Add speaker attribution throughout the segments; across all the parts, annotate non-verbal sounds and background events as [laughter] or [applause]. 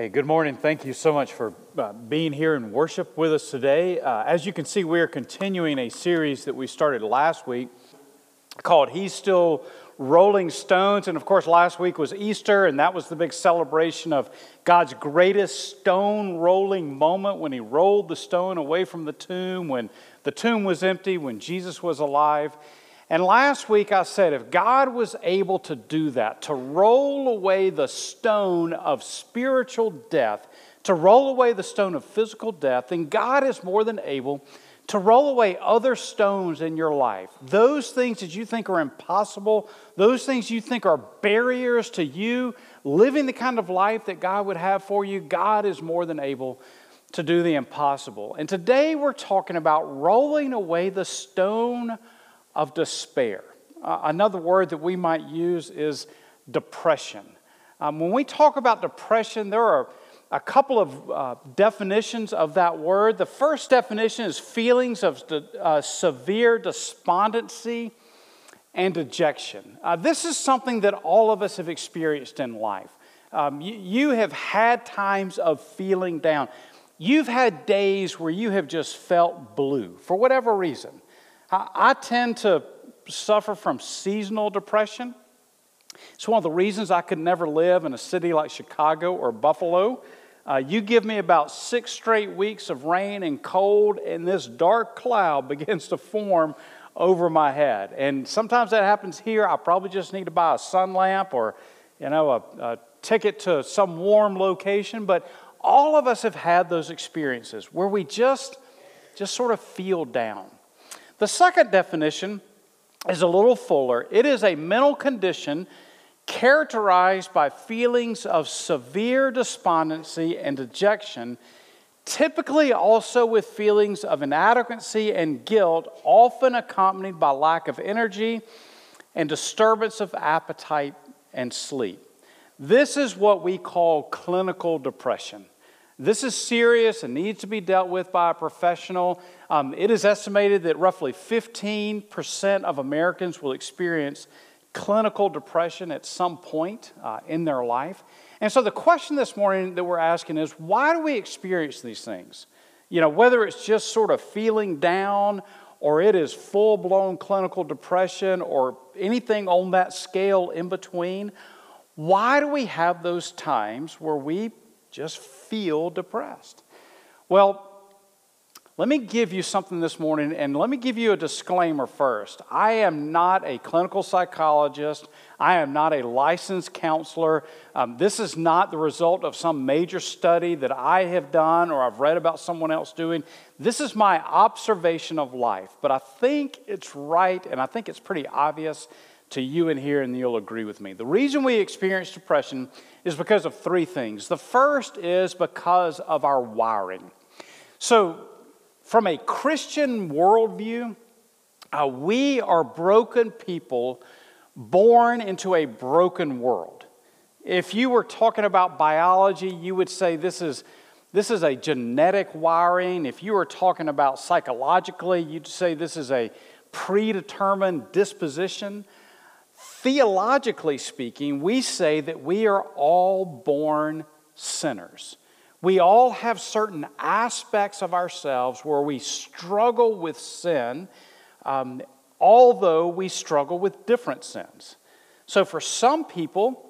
Speaker 1: Hey, good morning. Thank you so much for uh, being here and worship with us today. Uh, as you can see, we are continuing a series that we started last week called He's Still Rolling Stones. And of course, last week was Easter, and that was the big celebration of God's greatest stone rolling moment when He rolled the stone away from the tomb, when the tomb was empty, when Jesus was alive. And last week I said if God was able to do that, to roll away the stone of spiritual death, to roll away the stone of physical death, then God is more than able to roll away other stones in your life. Those things that you think are impossible, those things you think are barriers to you living the kind of life that God would have for you, God is more than able to do the impossible. And today we're talking about rolling away the stone of despair. Uh, another word that we might use is depression. Um, when we talk about depression, there are a couple of uh, definitions of that word. The first definition is feelings of de- uh, severe despondency and dejection. Uh, this is something that all of us have experienced in life. Um, you, you have had times of feeling down. You've had days where you have just felt blue for whatever reason. I, tend to suffer from seasonal depression. It's one of the reasons I could never live in a city like Chicago or Buffalo. Uh, you give me about six straight weeks of rain and cold, and this dark cloud [laughs] begins to form over my head. And sometimes that happens here. I probably just need to buy a sun lamp or, you know, a, a ticket to some warm location. But all of us have had those experiences where we just, just sort of feel down. The second definition is a little fuller. It is a mental condition characterized by feelings of severe despondency and dejection, typically also with feelings of inadequacy and guilt, often accompanied by lack of energy and disturbance of appetite and sleep. This is what we call clinical depression. This is serious and needs to be dealt with by a professional. Um, it is estimated that roughly 15% of Americans will experience clinical depression at some point uh, in their life. And so the question this morning that we're asking is why do we experience these things? You know, whether it's just sort of feeling down or it is full blown clinical depression or anything on that scale in between, why do we have those times where we just feel depressed. Well, let me give you something this morning, and let me give you a disclaimer first. I am not a clinical psychologist. I am not a licensed counselor. Um, this is not the result of some major study that I have done or I've read about someone else doing. This is my observation of life. But I think it's right, and I think it's pretty obvious to you in here, and you'll agree with me. The reason we experience depression is because of three things. The first is because of our wiring. So, from a Christian worldview, uh, we are broken people born into a broken world. If you were talking about biology, you would say this is, this is a genetic wiring. If you were talking about psychologically, you'd say this is a predetermined disposition. Theologically speaking, we say that we are all born sinners. We all have certain aspects of ourselves where we struggle with sin, um, although we struggle with different sins. So, for some people,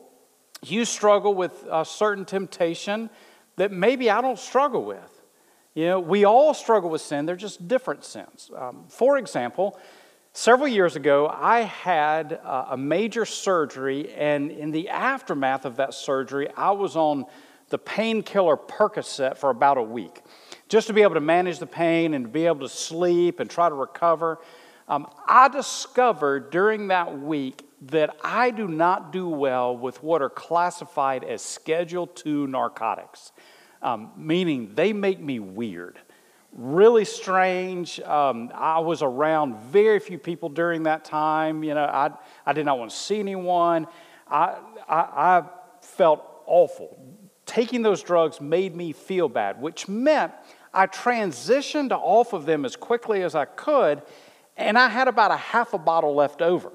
Speaker 1: you struggle with a certain temptation that maybe I don't struggle with. You know, we all struggle with sin, they're just different sins. Um, for example, Several years ago, I had a major surgery, and in the aftermath of that surgery, I was on the painkiller Percocet for about a week, just to be able to manage the pain and to be able to sleep and try to recover. Um, I discovered during that week that I do not do well with what are classified as Schedule II narcotics, um, meaning they make me weird really strange. Um, I was around very few people during that time. You know, I, I did not want to see anyone. I, I, I felt awful. Taking those drugs made me feel bad, which meant I transitioned off of them as quickly as I could, and I had about a half a bottle left over.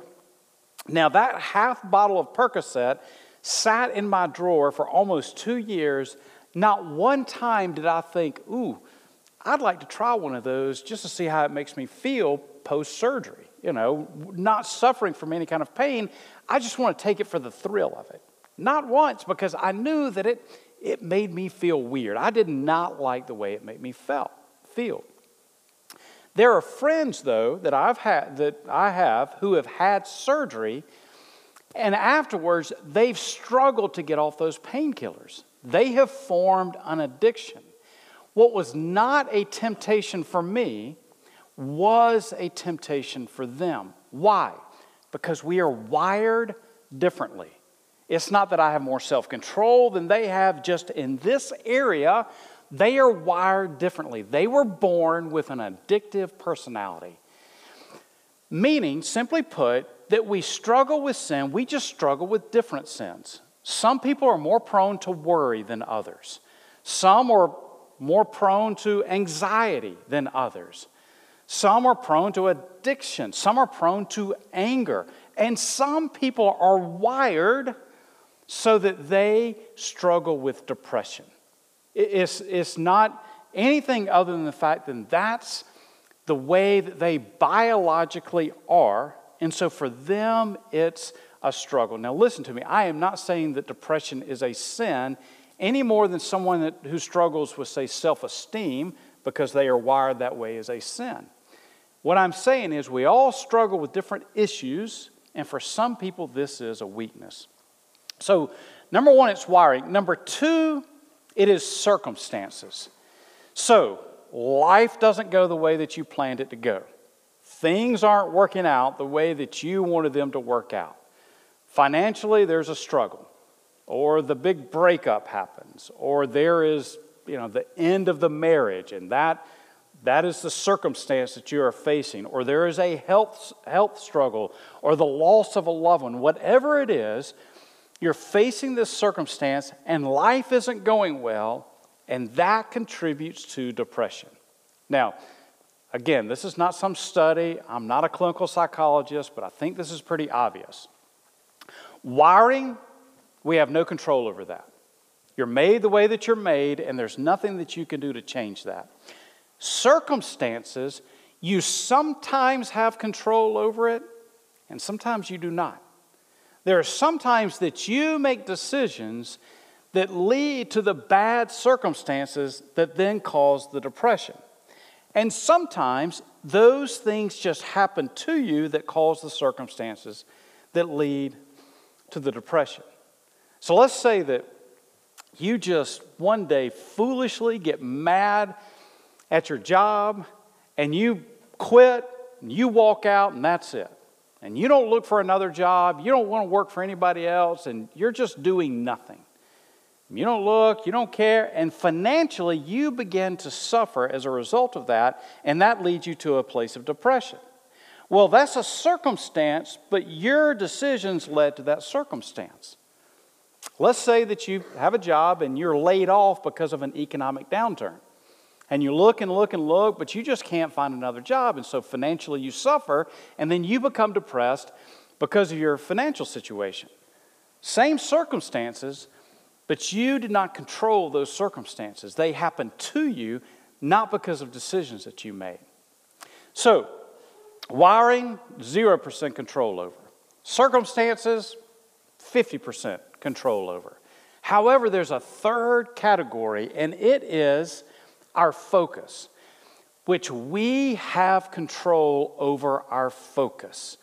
Speaker 1: Now, that half bottle of Percocet sat in my drawer for almost two years Not one time did I think, ooh, I'd like to try one of those just to see how it makes me feel post surgery. You know, not suffering from any kind of pain. I just want to take it for the thrill of it. Not once, because I knew that it, it made me feel weird. I did not like the way it made me felt, feel. There are friends, though, that, I've had, that I have who have had surgery, and afterwards they've struggled to get off those painkillers. They have formed an addiction. What was not a temptation for me was a temptation for them. Why? Because we are wired differently. It's not that I have more self control than they have, just in this area, they are wired differently. They were born with an addictive personality. Meaning, simply put, that we struggle with sin, we just struggle with different sins. Some people are more prone to worry than others. Some are more prone to anxiety than others. Some are prone to addiction. Some are prone to anger. And some people are wired so that they struggle with depression. It's, it's not anything other than the fact that that's the way that they biologically are. And so for them, it's a struggle. Now, listen to me. I am not saying that depression is a sin any more than someone that, who struggles with, say, self esteem because they are wired that way is a sin. What I'm saying is we all struggle with different issues, and for some people, this is a weakness. So, number one, it's wiring. Number two, it is circumstances. So, life doesn't go the way that you planned it to go. Things aren't working out the way that you wanted them to work out. Financially, there's a struggle, or the big breakup happens, or there is, you know, the end of the marriage, and that that is the circumstance that you are facing, or there is a health, health struggle, or the loss of a loved one, whatever it is, you're facing this circumstance and life isn't going well, and that contributes to depression. Now, again, this is not some study. I'm not a clinical psychologist, but I think this is pretty obvious. Wiring, we have no control over that. You're made the way that you're made, and there's nothing that you can do to change that. Circumstances, you sometimes have control over it, and sometimes you do not. There are sometimes that you make decisions that lead to the bad circumstances that then cause the depression. And sometimes those things just happen to you that cause the circumstances that lead to the depression. So let's say that you just one day foolishly get mad at your job and you quit, and you walk out, and that's it and you don't look for another job, you don't want to work for anybody else, and you're just doing nothing. You don't look, you don't care, and financially you begin to suffer as a result of that, and that leads you to a place of depression. Well, that's a circumstance, but your decisions led to that circumstance. Let's say that you have a job and you're laid off because of an economic downturn and you look and look and look, but you just can't find another job. And so financially you suffer, and then you become depressed because of your financial situation. Same circumstances, but you did not control those circumstances. They happened to you, not because of decisions that you made. So, wiring, 0% control over. Circumstances, 50% control over. However, there's a third category, and it is our focus, which we have control over our focus.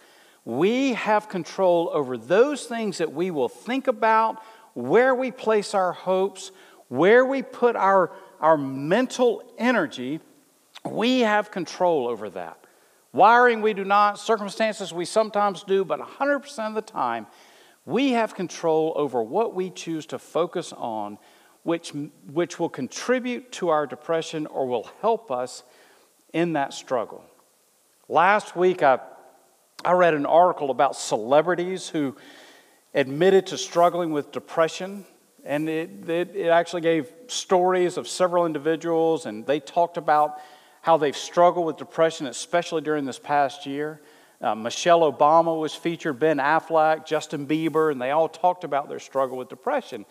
Speaker 1: We have control over those things that we will think about, where we place our hopes, where we put our, our mental energy. We have control over that. Wiring, we do not. Circumstances, we sometimes do, but 100% of the time, we have control over what we choose to focus on which, which will contribute to our depression or will help us in that struggle. Last week, I, I read an article about celebrities who admitted to struggling with depression. And it, it, it, actually gave stories of several individuals, and they talked about how they've struggled with depression, especially during this past year. Uh, Michelle Obama was featured, Ben Affleck, Justin Bieber, and they all talked about their struggle with depression.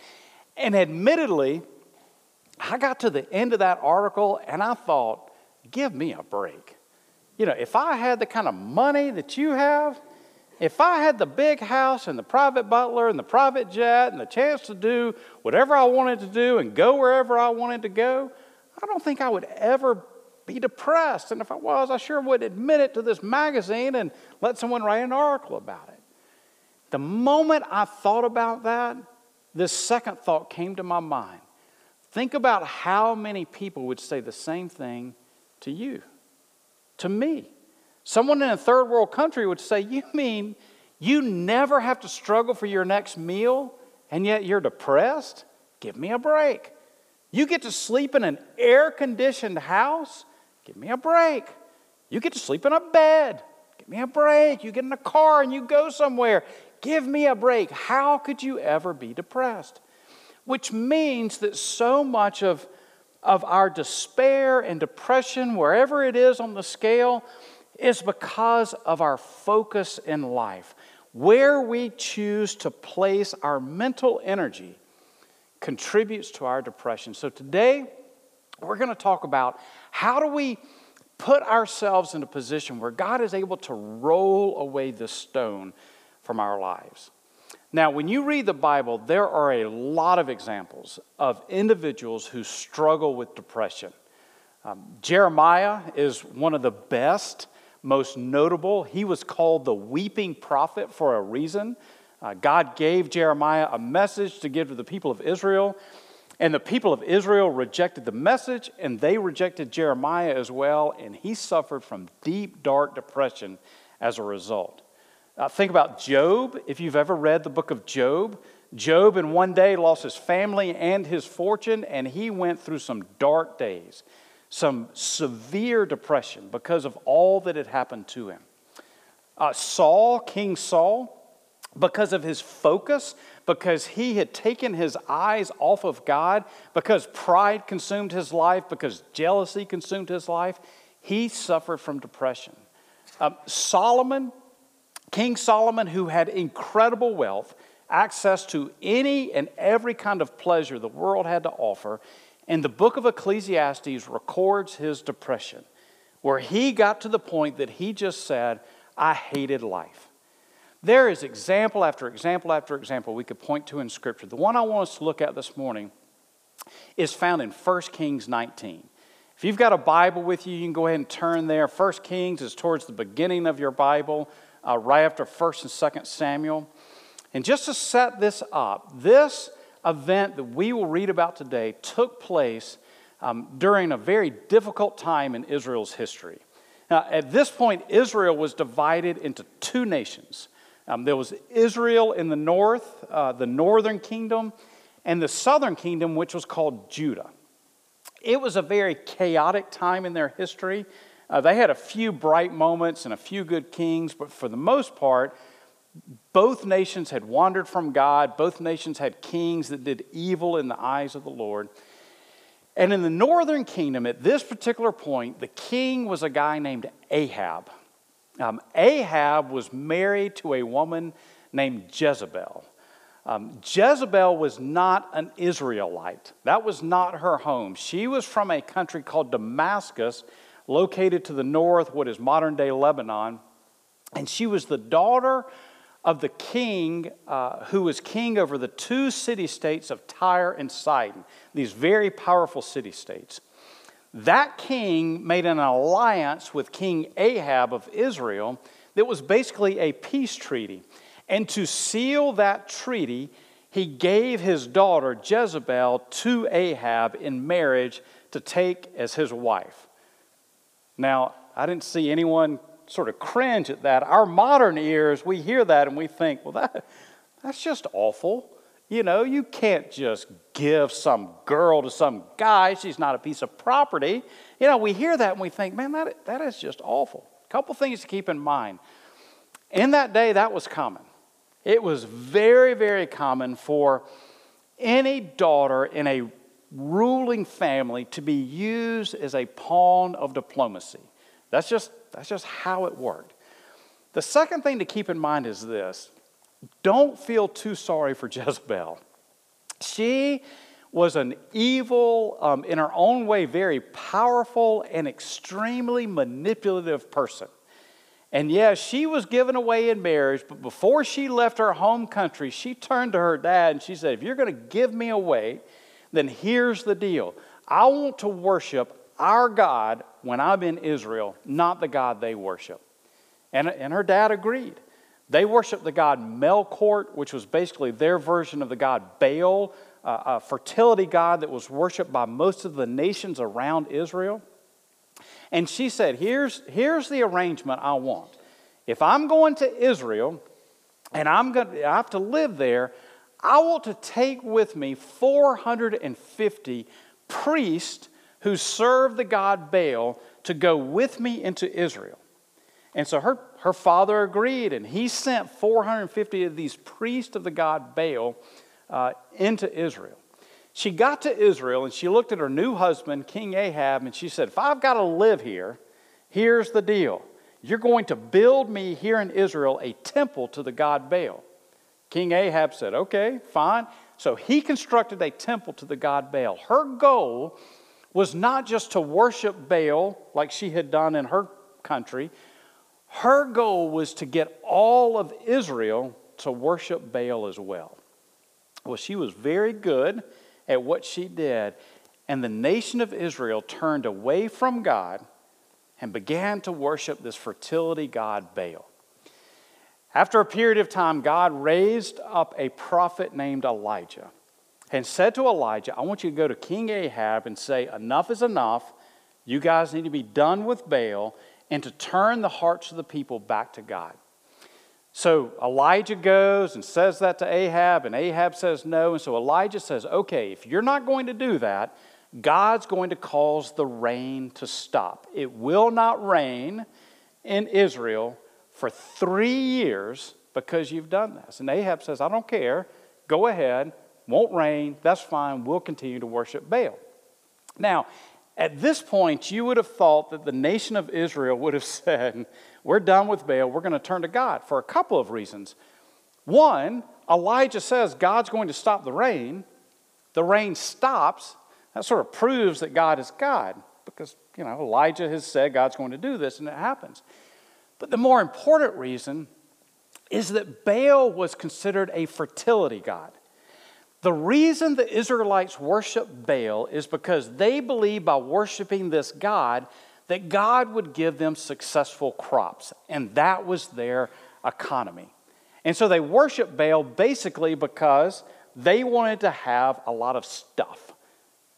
Speaker 1: And admittedly, I got to the end of that article and I thought, give me a break. You know, if I had the kind of money that you have, if I had the big house and the private butler and the private jet and the chance to do whatever I wanted to do and go wherever I wanted to go, I don't think I would ever be depressed. And if I was, I sure would admit it to this magazine and let someone write an article about it. The moment I thought about that, this second thought came to my mind. Think about how many people would say the same thing to you, to me. Someone in a third world country would say, You mean you never have to struggle for your next meal and yet you're depressed? Give me a break. You get to sleep in an air conditioned house? Give me a break. You get to sleep in a bed? Give me a break. You get in a car and you go somewhere? Give me a break. How could you ever be depressed? Which means that so much of, of our despair and depression, wherever it is on the scale, is because of our focus in life. Where we choose to place our mental energy contributes to our depression. So today, we're going to talk about how do we put ourselves in a position where God is able to roll away the stone from our lives. Now, when you read the Bible, there are a lot of examples of individuals who struggle with depression. Um, Jeremiah is one of the best most notable. He was called the weeping prophet for a reason. Uh, God gave Jeremiah a message to give to the people of Israel, and the people of Israel rejected the message, and they rejected Jeremiah as well, and he suffered from deep, dark depression as a result. Uh, think about Job. If you've ever read the book of Job, Job in one day lost his family and his fortune, and he went through some dark days some severe depression because of all that had happened to him. Uh, Saul, King Saul, because of his focus, because he had taken his eyes off of God, because pride consumed his life, because jealousy consumed his life, he suffered from depression. Um, Solomon, King Solomon, who had incredible wealth, access to any and every kind of pleasure the world had to offer, and the book of Ecclesiastes records his depression, where he got to the point that he just said, I hated life. There is example after example after example we could point to in Scripture. The one I want us to look at this morning is found in 1 Kings 19. If you've got a Bible with you, you can go ahead and turn there. 1 Kings is towards the beginning of your Bible, uh, right after 1st and 2nd Samuel. And just to set this up, this event that we will read about today took place um, during a very difficult time in Israel's history. Now, at this point, Israel was divided into two nations. Um, there was Israel in the north, uh, the northern kingdom, and the southern kingdom, which was called Judah. It was a very chaotic time in their history. Uh, they had a few bright moments and a few good kings, but for the most part, both nations had wandered from God. Both nations had kings that did evil in the eyes of the Lord. And in the northern kingdom, at this particular point, the king was a guy named Ahab. Um, Ahab was married to a woman named Jezebel. Um, Jezebel was not an Israelite. That was not her home. She was from a country called Damascus, located to the north, what is modern day Lebanon. And she was the daughter of the king uh, who was king over the two city states of Tyre and Sidon, these very powerful city states. That king made an alliance with King Ahab of Israel that was basically a peace treaty. And to seal that treaty, he gave his daughter Jezebel to Ahab in marriage to take as his wife. Now, I didn't see anyone sort of cringe at that. Our modern ears, we hear that and we think, well, that, that's just awful. You know, you can't just give some girl to some guy. She's not a piece of property. You know, we hear that and we think, man, that, that is just awful. A couple things to keep in mind. In that day, that was common. It was very, very common for any daughter in a ruling family to be used as a pawn of diplomacy. That's just that's just how it worked. The second thing to keep in mind is this don't feel too sorry for [laughs] Jezebel. She was an evil, um, in her own way, very powerful and extremely manipulative person. And yes, she was given away in marriage, but before she left her home country, she turned to her dad and she said, If you're going to give me away, then here's the deal. I want to worship our God when I'm in Israel, not the God they worship. And, and her dad agreed. They worshiped the god Melqart, which was basically their version of the god Baal, uh, a fertility god that was worshiped by most of the nations around Israel. And she said, here's, here's the arrangement I want. If I'm going to Israel and I'm going to, I have to live there, I want to take with me 450 priests who serve the god Baal to go with me into Israel. And so her, her father agreed, and he sent 450 of these priests of the god Baal uh, into Israel. She got to Israel and she looked at her new husband, King Ahab, and she said, If I've got to live here, here's the deal. You're going to build me here in Israel a temple to the god Baal. King Ahab said, Okay, fine. So he constructed a temple to the god Baal. Her goal was not just to worship Baal like she had done in her country, her goal was to get all of Israel to worship Baal as well. Well, she was very good at what she did, and the nation of Israel turned away from God and began to worship this fertility god Baal. After a period of time, God raised up a prophet named Elijah and said to Elijah, I want you to go to King Ahab and say, Enough is enough. You guys need to be done with Baal and to turn the hearts of the people back to God. So Elijah goes and says that to Ahab, and Ahab says no. And so Elijah says, Okay, if you're not going to do that, God's going to cause the rain to stop. It will not rain in Israel for three years because you've done this. And Ahab says, I don't care. Go ahead. Won't rain. That's fine. We'll continue to worship Baal. Now, at this point, you would have thought that the nation of Israel would have [laughs] said, We're done with Baal, we're going to turn to God for a couple of reasons. One, Elijah says God's going to stop the rain. The rain stops. That sort of proves that God is God because, you know, Elijah has said God's going to do this and it happens. But the more important reason is that Baal was considered a fertility god. The reason the Israelites worship Baal is because they believe by worshiping this God that God would give them successful crops, and that was their economy. And so they worship Baal basically because they wanted to have a lot of stuff.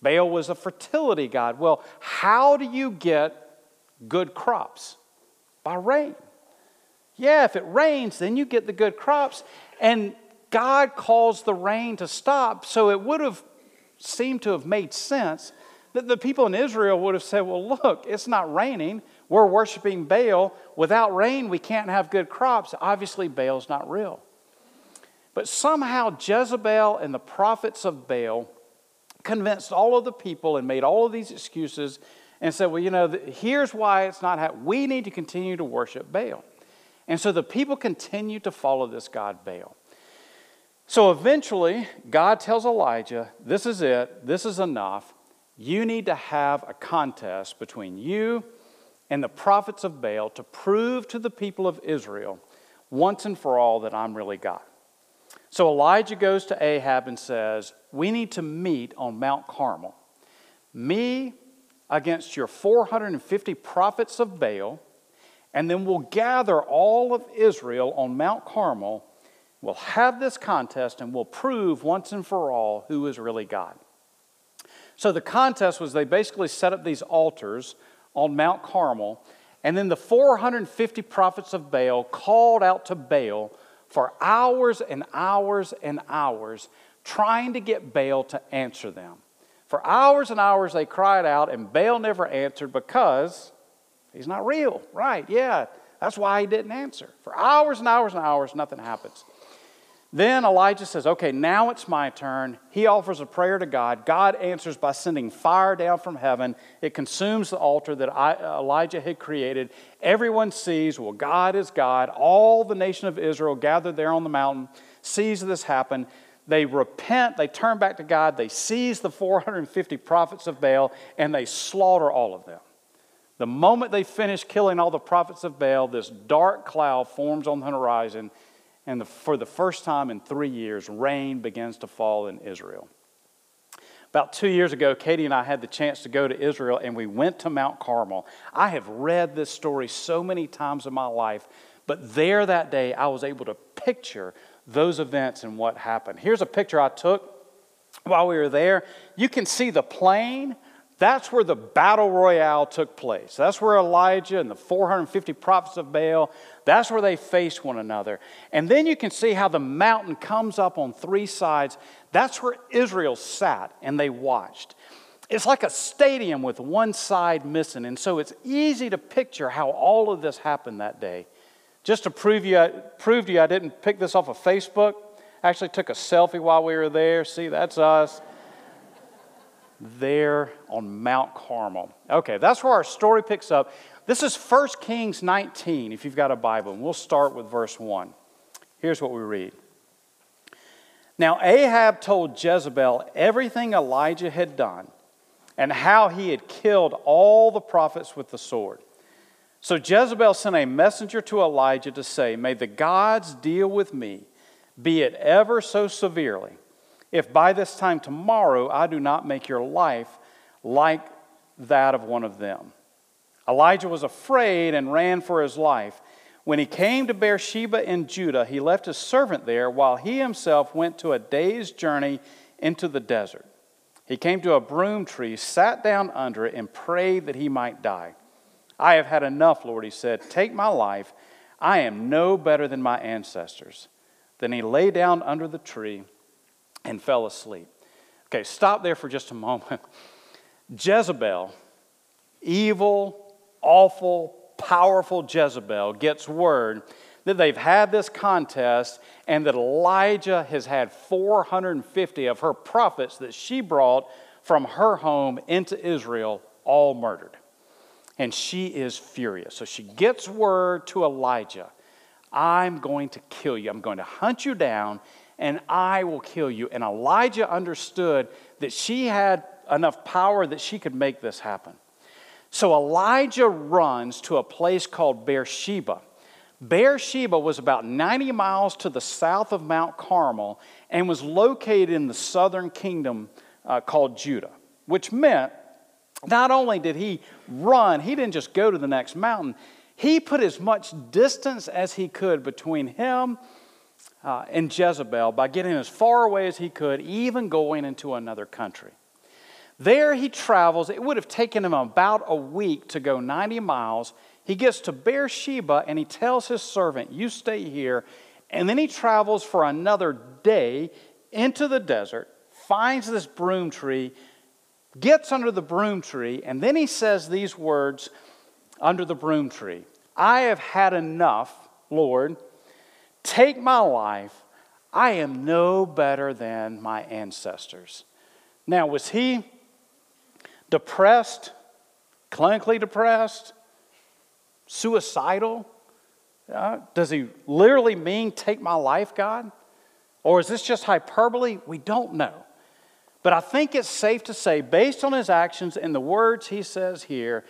Speaker 1: Baal was a fertility god. Well, how do you get good crops? By rain. Yeah, if it rains, then you get the good crops. And God caused the rain to stop, so it would have seemed to have made sense that the people in Israel would have said, Well, look, it's not raining. We're worshiping Baal. Without rain, we can't have good crops. Obviously, Baal's not real. But somehow Jezebel and the prophets of Baal convinced all of the people and made all of these excuses and said, Well, you know, here's why it's not happening. We need to continue to worship Baal. And so the people continue to follow this God Baal. So eventually, God tells Elijah, This is it, this is enough. You need to have a contest between you and the prophets of Baal to prove to the people of Israel once and for all that I'm really God. So Elijah goes to Ahab and says, We need to meet on Mount Carmel. Me against your 450 prophets of Baal, and then we'll gather all of Israel on Mount Carmel We'll have this contest and we'll prove once and for all who is really God. So the contest was they basically set up these altars on Mount Carmel, and then the 450 prophets of Baal called out to Baal for hours and hours and hours, trying to get Baal to answer them. For hours and hours they cried out, and Baal never answered because he's not real. Right, yeah, that's why he didn't answer. For hours and hours and hours, nothing happens. Then Elijah says, Okay, now it's my turn. He offers a prayer to God. God answers by sending fire down from heaven. It consumes the altar that Elijah had created. Everyone sees, well, God is God. All the nation of Israel gathered there on the mountain sees this happen. They repent, they turn back to God, they seize the 450 prophets of Baal, and they slaughter all of them. The moment they finish killing all the prophets of Baal, this dark cloud forms on the horizon, and the, for the first time in three years, rain begins to fall in Israel. About two years ago, Katie and I had the chance to go to Israel, and we went to Mount Carmel. I have read this story so many times in my life, but there that day, I was able to picture those events and what happened. Here's a picture I took while we were there. You can see the plain. That's where the battle royale took place. That's where Elijah and the 450 prophets of Baal, that's where they faced one another. And then you can see how the mountain comes up on three sides. That's where Israel sat and they watched. It's like a stadium with one side missing. And so it's easy to picture how all of this happened that day. Just to prove, you, prove to you I didn't pick this off of Facebook, I actually took a selfie while we were there. See, that's us. There on Mount Carmel. Okay, that's where our story picks up. This is 1 Kings 19, if you've got a Bible, and we'll start with verse 1. Here's what we read. Now, Ahab told Jezebel everything Elijah had done and how he had killed all the prophets with the sword. So Jezebel sent a messenger to Elijah to say, May the gods deal with me, be it ever so severely, if by this time tomorrow I do not make your life like that of one of them. Elijah was afraid and ran for his life. When he came to Beersheba in Judah, he left his servant there while he himself went to a day's journey into the desert. He came to a broom tree, sat down under it, and prayed that he might die. I have had enough, Lord, he said. Take my life. I am no better than my ancestors. Then he lay down under the tree and fell asleep. Okay, stop there for just a moment. [laughs] Jezebel, evil, awful, powerful Jezebel, gets word that they've had this contest and that Elijah has had 450 of her prophets that she brought from her home into Israel all murdered and she is furious. So she gets word to Elijah I'm going to kill you. I'm going to hunt you down and I will kill you. And Elijah understood that she had enough power that she could make this happen. So Elijah runs to a place called Beersheba. Beersheba was about 90 miles to the south of Mount Carmel and was located in the southern kingdom uh, called Judah, which meant not only did he run, he didn't just go to the next mountain, he put as much distance as he could between him uh, and Jezebel by getting as far away as he could, even going into another country. There he travels. It would have taken him about a week to go 90 miles. He gets to Beersheba and he tells his servant, You stay here. And then he travels for another day into the desert, finds this broom tree, gets under the broom tree, and then he says these words under the broom tree I have had enough, Lord. Take my life. I am no better than my ancestors. Now, was he depressed, clinically depressed, suicidal? Uh, does he literally mean take my life, God? Or is this just hyperbole? We don't know. But I think it's safe to say, based on his actions and the words he says here,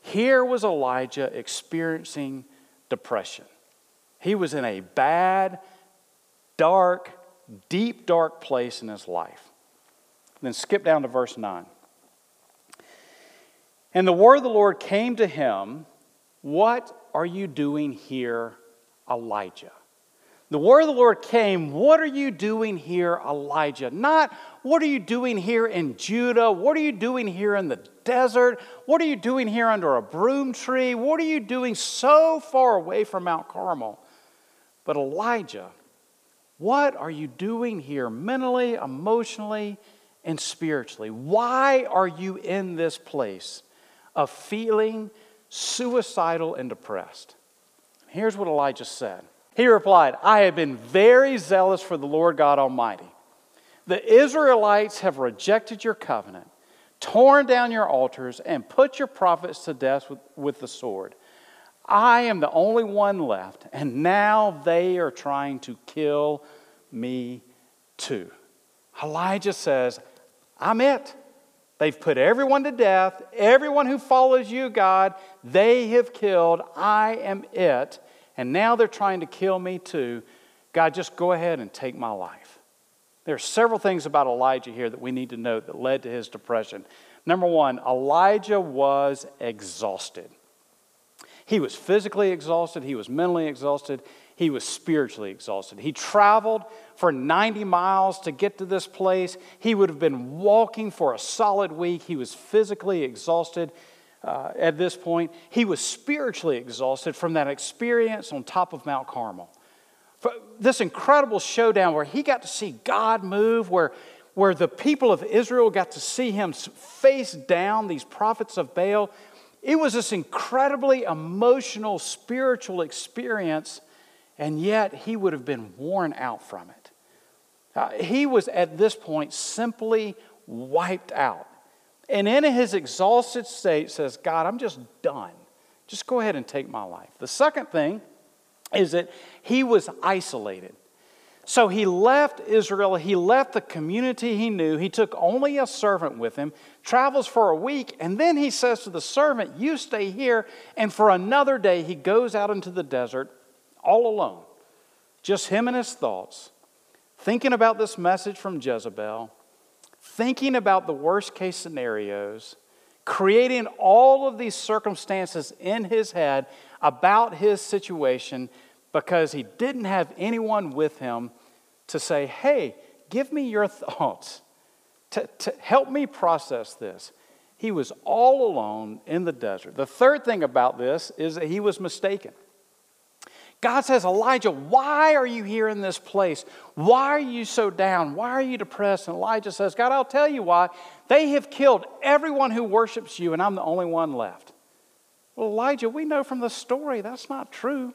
Speaker 1: here was Elijah experiencing depression. He was in a bad, dark, deep, dark place in his life. Then skip down to verse 9. And the word of the Lord came to him What are you doing here, Elijah? The word of the Lord came, What are you doing here, Elijah? Not, What are you doing here in Judah? What are you doing here in the desert? What are you doing here under a broom tree? What are you doing so far away from Mount Carmel? But Elijah, what are you doing here mentally, emotionally, and spiritually? Why are you in this place of feeling suicidal and depressed? Here's what Elijah said. He replied, I have been very zealous for the Lord God Almighty. The Israelites have rejected your covenant, torn down your altars, and put your prophets to death with, with the sword. I am the only one left, and now they are trying to kill me too. Elijah says, I'm it. They've put everyone to death. Everyone who follows you, God, they have killed. I am it. And now they're trying to kill me too. God, just go ahead and take my life. There are several things about Elijah here that we need to note that led to his depression. Number one, Elijah was exhausted. He was physically exhausted, he was mentally exhausted, he was spiritually exhausted. He traveled for 90 miles to get to this place. He would have been walking for a solid week. He was physically exhausted uh, at this point. He was spiritually exhausted from that experience on top of Mount Carmel. For this incredible showdown where he got to see God move, where, where the people of Israel got to see him face down these prophets of Baal. It was this incredibly emotional, spiritual experience and yet he would have been worn out from it. Uh, he was at this point simply wiped out. And in his exhausted state says, God, I'm just done. Just go ahead and take my life. The second thing is that he was isolated. So he left Israel, he left the community he knew, he took only a servant with him, travels for a week, and then he says to the servant, You stay here. And for another day, he goes out into the desert all alone, just him and his thoughts, thinking about this message from Jezebel, thinking about the worst case scenarios, creating all of these circumstances in his head about his situation because he didn't have anyone with him to say, hey, give me your [laughs] thoughts, to, to help me process this. He was all alone in the desert. The third thing about this is that he was mistaken. God says, Elijah, why are you here in this place? Why are you so down? Why are you depressed? And Elijah says, God, I'll tell you why. They have killed everyone who worships you, and I'm the only one left. Well, Elijah, we know from the story that's not true.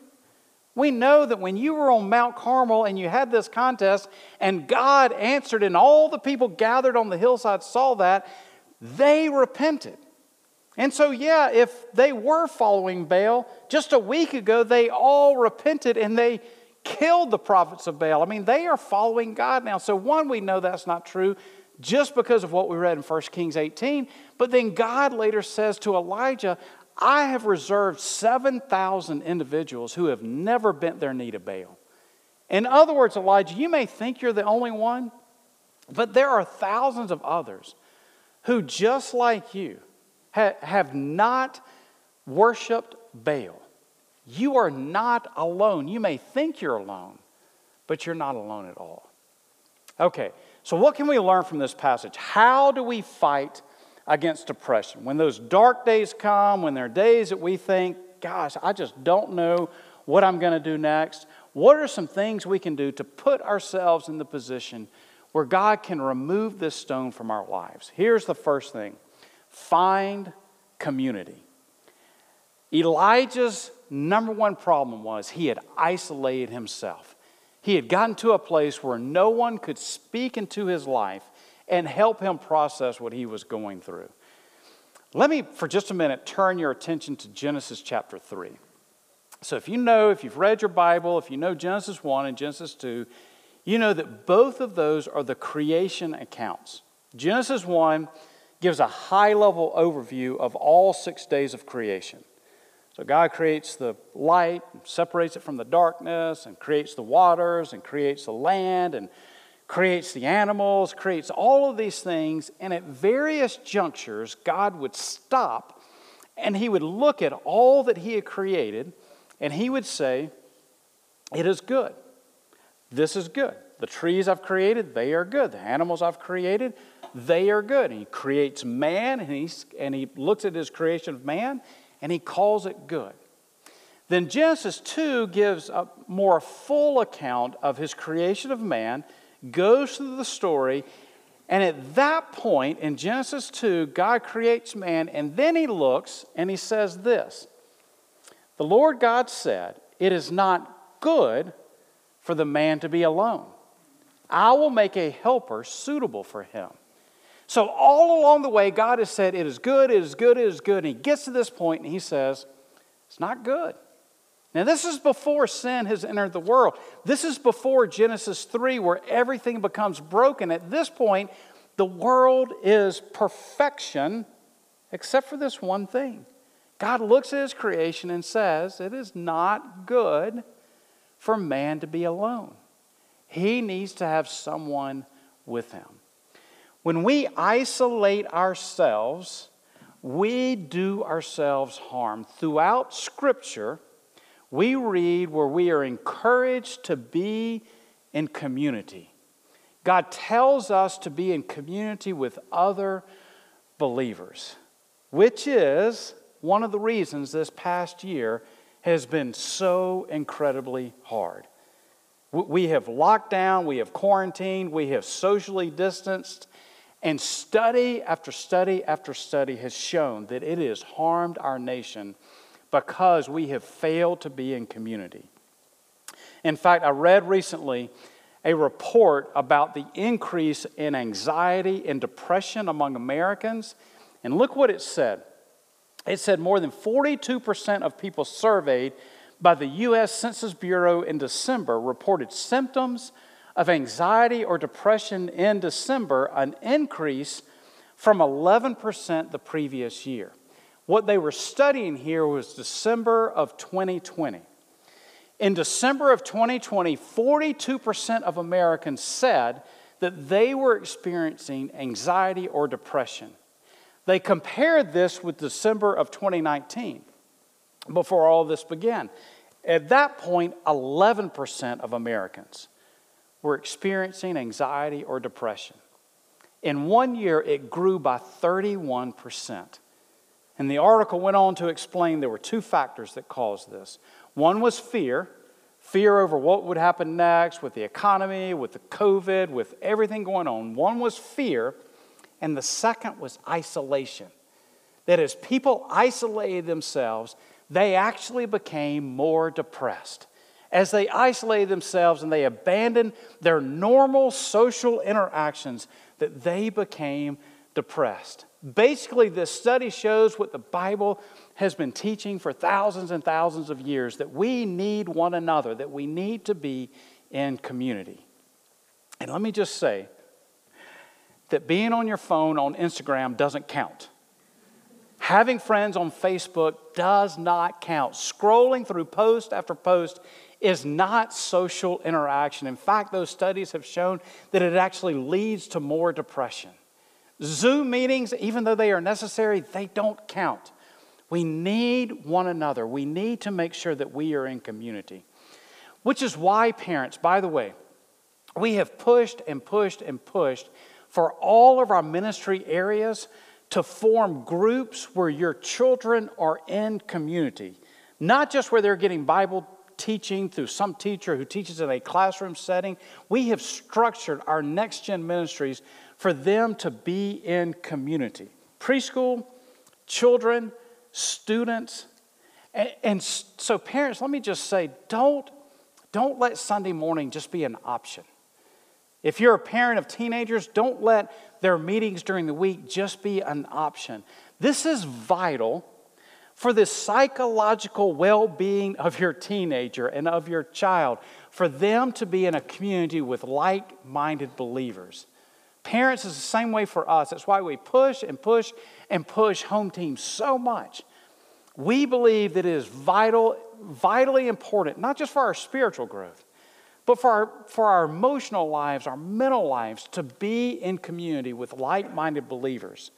Speaker 1: We know that when you were on Mount Carmel and you had this contest, and God answered, and all the people gathered on the hillside saw that, they repented. And so, yeah, if they were following Baal, just a week ago, they all repented and they killed the prophets of Baal. I mean, they are following God now. So, one, we know that's not true just because of what we read in 1 Kings 18. But then God later says to Elijah, I have reserved 7,000 individuals who have never bent their knee to Baal. In other words, Elijah, you may think you're the only one, but there are thousands of others who, just like you, have not worshiped Baal. You are not alone. You may think you're alone, but you're not alone at all. Okay, so what can we learn from this passage? How do we fight against depression? When those dark days come, when there are days that we think, gosh, I just don't know what I'm going to do next, what are some things we can do to put ourselves in the position where God can remove this stone from our lives? Here's the first thing Find community. Elijah's number one problem was he had isolated himself. He had gotten to a place where no one could speak into his life and help him process what he was going through. Let me, for just a minute, turn your attention to Genesis chapter 3. So, if you know, if you've read your Bible, if you know Genesis 1 and Genesis 2, you know that both of those are the creation accounts. Genesis 1 gives a high level overview of all six days of creation. So God creates the light, separates it from the darkness, and creates the waters, and creates the land, and creates the animals, creates all of these things. And at various junctures, God would stop and he would look at all that he had created and he would say, It is good. This is good. The trees I've created, they are good. The animals I've created, they are good. And he creates man, and, he's, and he looks at his creation of man, and he calls it good. Then Genesis 2 gives a more full account of his creation of man, goes through the story, and at that point in Genesis 2, God creates man, and then he looks and he says this The Lord God said, It is not good for the man to be alone. I will make a helper suitable for him. So, all along the way, God has said, It is good, it is good, it is good. And He gets to this point and He says, It's not good. Now, this is before sin has entered the world. This is before Genesis 3, where everything becomes broken. At this point, the world is perfection, except for this one thing. God looks at his creation and says, It is not good for man to be alone. He needs to have someone with him. When we isolate ourselves, we do ourselves harm. Throughout Scripture, we read where we are encouraged to be in community. God tells us to be in community with other believers, which is one of the reasons this past year has been so incredibly hard. We have locked down, we have quarantined, we have socially distanced, and study after study after study has shown that it has harmed our nation because we have failed to be in community. In fact, I read recently a report about the increase in anxiety and depression among Americans, and look what it said. It said more than 42% of people surveyed by the U.S. Census Bureau in December reported symptoms of anxiety or depression in December, an increase from 11% the previous year. What they were studying here was December of 2020. In December of 2020, 42% of Americans said that they were experiencing anxiety or depression. They compared this with December of 2019, before all this began. At that point, 11% of Americans were experiencing anxiety or depression. In one year, it grew by 31%. And the article went on to explain there were two factors that caused this. One was fear fear over what would happen next with the economy, with the COVID, with everything going on. One was fear, and the second was isolation. That as people isolated themselves, they actually became more depressed. As they isolated themselves and they abandoned their normal social interactions, that they became depressed. Basically, this study shows what the Bible has been teaching for thousands and thousands of years that we need one another, that we need to be in community. And let me just say that being on your phone on Instagram doesn't count. Having friends on Facebook does not count. Scrolling through post after post is not social interaction. In fact, those studies have shown that it actually leads to more depression. Zoom meetings, even though they are necessary, they don't count. We need one another. We need to make sure that we are in community. Which is why, parents, by the way, we have pushed and pushed and pushed for all of our ministry areas to form groups where your children are in community, not just where they're getting Bible teaching through some teacher who teaches in a classroom setting. We have structured our next gen ministries for them to be in community. Preschool, children, students. And, and so, parents, let me just say don't, don't let Sunday morning just be an option. If you're a parent of teenagers, don't let their meetings during the week just be an option. This is vital for the psychological well being of your teenager and of your child, for them to be in a community with like minded believers. Parents is the same way for us. That's why we push and push and push home teams so much. We believe that it is vital, vitally important, not just for our spiritual growth, but for our, for our emotional lives, our mental lives, to be in community with like minded believers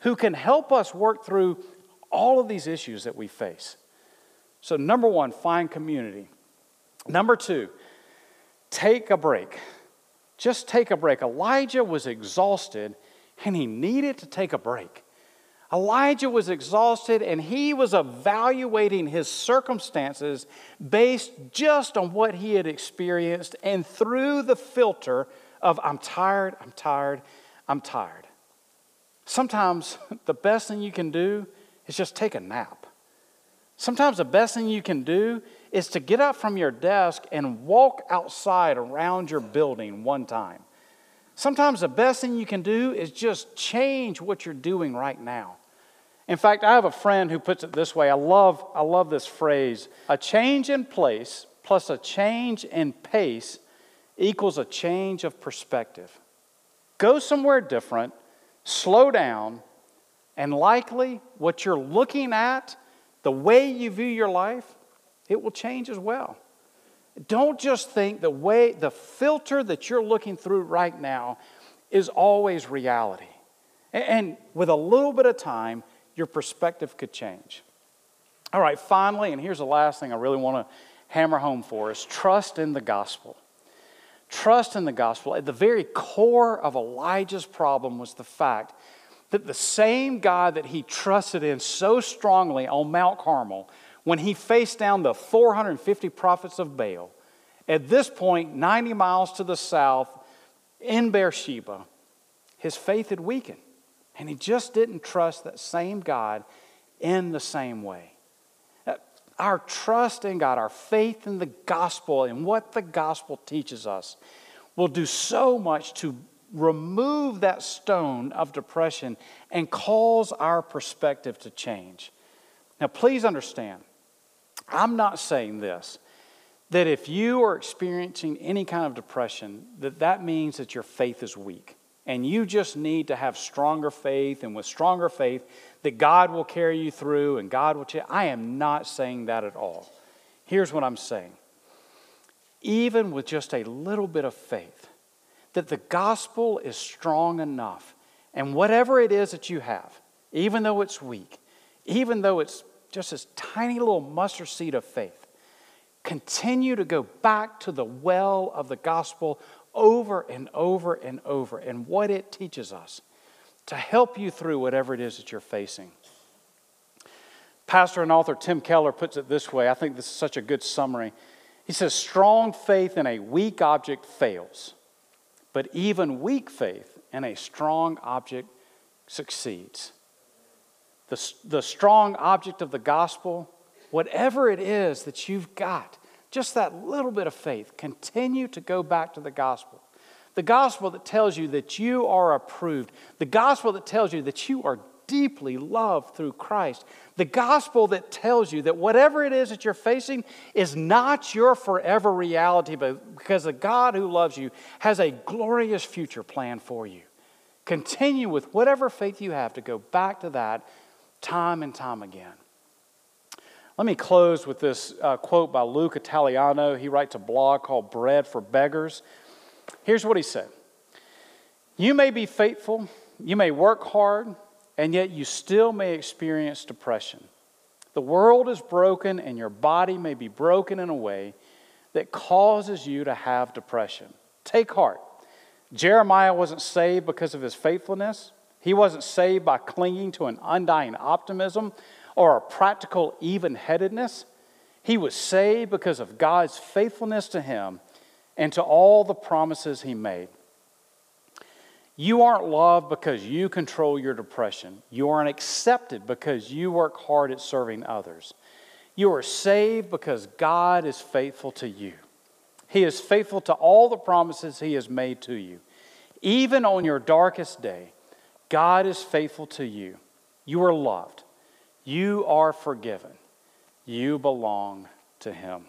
Speaker 1: who can help us work through all of these issues that we face. So, number one, find community. Number two, take a break. Just take a break. Elijah was exhausted and he needed to take a break. Elijah was exhausted and he was evaluating his circumstances based just on what he had experienced and through the filter of, I'm tired, I'm tired, I'm tired. Sometimes [laughs] the best thing you can do is just take a nap. Sometimes the best thing you can do is to get up from your desk and walk outside around your building one time. Sometimes the best thing you can do is just change what you're doing right now In fact, I have a friend who puts it this way. I love, I love this phrase a change in place plus a change in pace equals a change of perspective. Go somewhere different, slow down, and likely what you're looking at, the way you view your life, it will change as well. Don't just think the way, the filter that you're looking through right now is always reality. And with a little bit of time, your perspective could change. All right, finally, and here's the last thing I really want to hammer home for us trust in the gospel. Trust in the gospel. At the very core of Elijah's problem was the fact that the same God that he trusted in so strongly on Mount Carmel, when he faced down the 450 prophets of Baal, at this point, 90 miles to the south in Beersheba, his faith had weakened. And he just didn't trust that same God in the same way. Uh, our trust in God, our faith in the gospel and what the gospel teaches us will do so much to remove that stone of depression and cause our perspective to change. Now, please understand, I'm not saying this that if you are experiencing any kind of depression, that that means that your faith is weak and you just need to have stronger faith, and with stronger faith, that God will carry you through and God will change. I am not saying that at all. Here's what I'm saying even with just a little bit of faith, that the gospel is strong enough, and whatever it is that you have, even though it's weak, even though it's just this tiny little mustard seed of faith, continue to go back to the well of the gospel over and over and over and what it teaches us to help you through whatever it is that you're facing. Pastor and author Tim Keller puts it this way. I think this is such a good summary. He says, Strong faith in a weak object fails, but even weak faith in a strong object succeeds. The, the strong object of the gospel, whatever it is that you've got, just that little bit of faith. Continue to go back to the gospel. The gospel that tells you that you are approved. The gospel that tells you that you are deeply loved through Christ. The gospel that tells you that whatever it is that you're facing is not your forever reality, but because the God who loves you has a glorious future plan for you. Continue with whatever faith you have to go back to that time and time again. Let me close with this uh, quote by Luke Italiano. He writes a blog called Bread for Beggars. Here's what he said You may be faithful, you may work hard, and yet you still may experience depression. The world is broken, and your body may be broken in a way that causes you to have depression. Take heart. Jeremiah wasn't saved because of his faithfulness. He wasn't saved by clinging to an undying optimism or a practical even headedness. He was saved because of God's faithfulness to him and to all the promises he made. You aren't loved because you control your depression. You aren't accepted because you work hard at serving others. You are saved because God is faithful to you. He is faithful to all the promises He has made to you. Even on your darkest day, God is faithful to you. You are loved. You are forgiven. You belong to Him.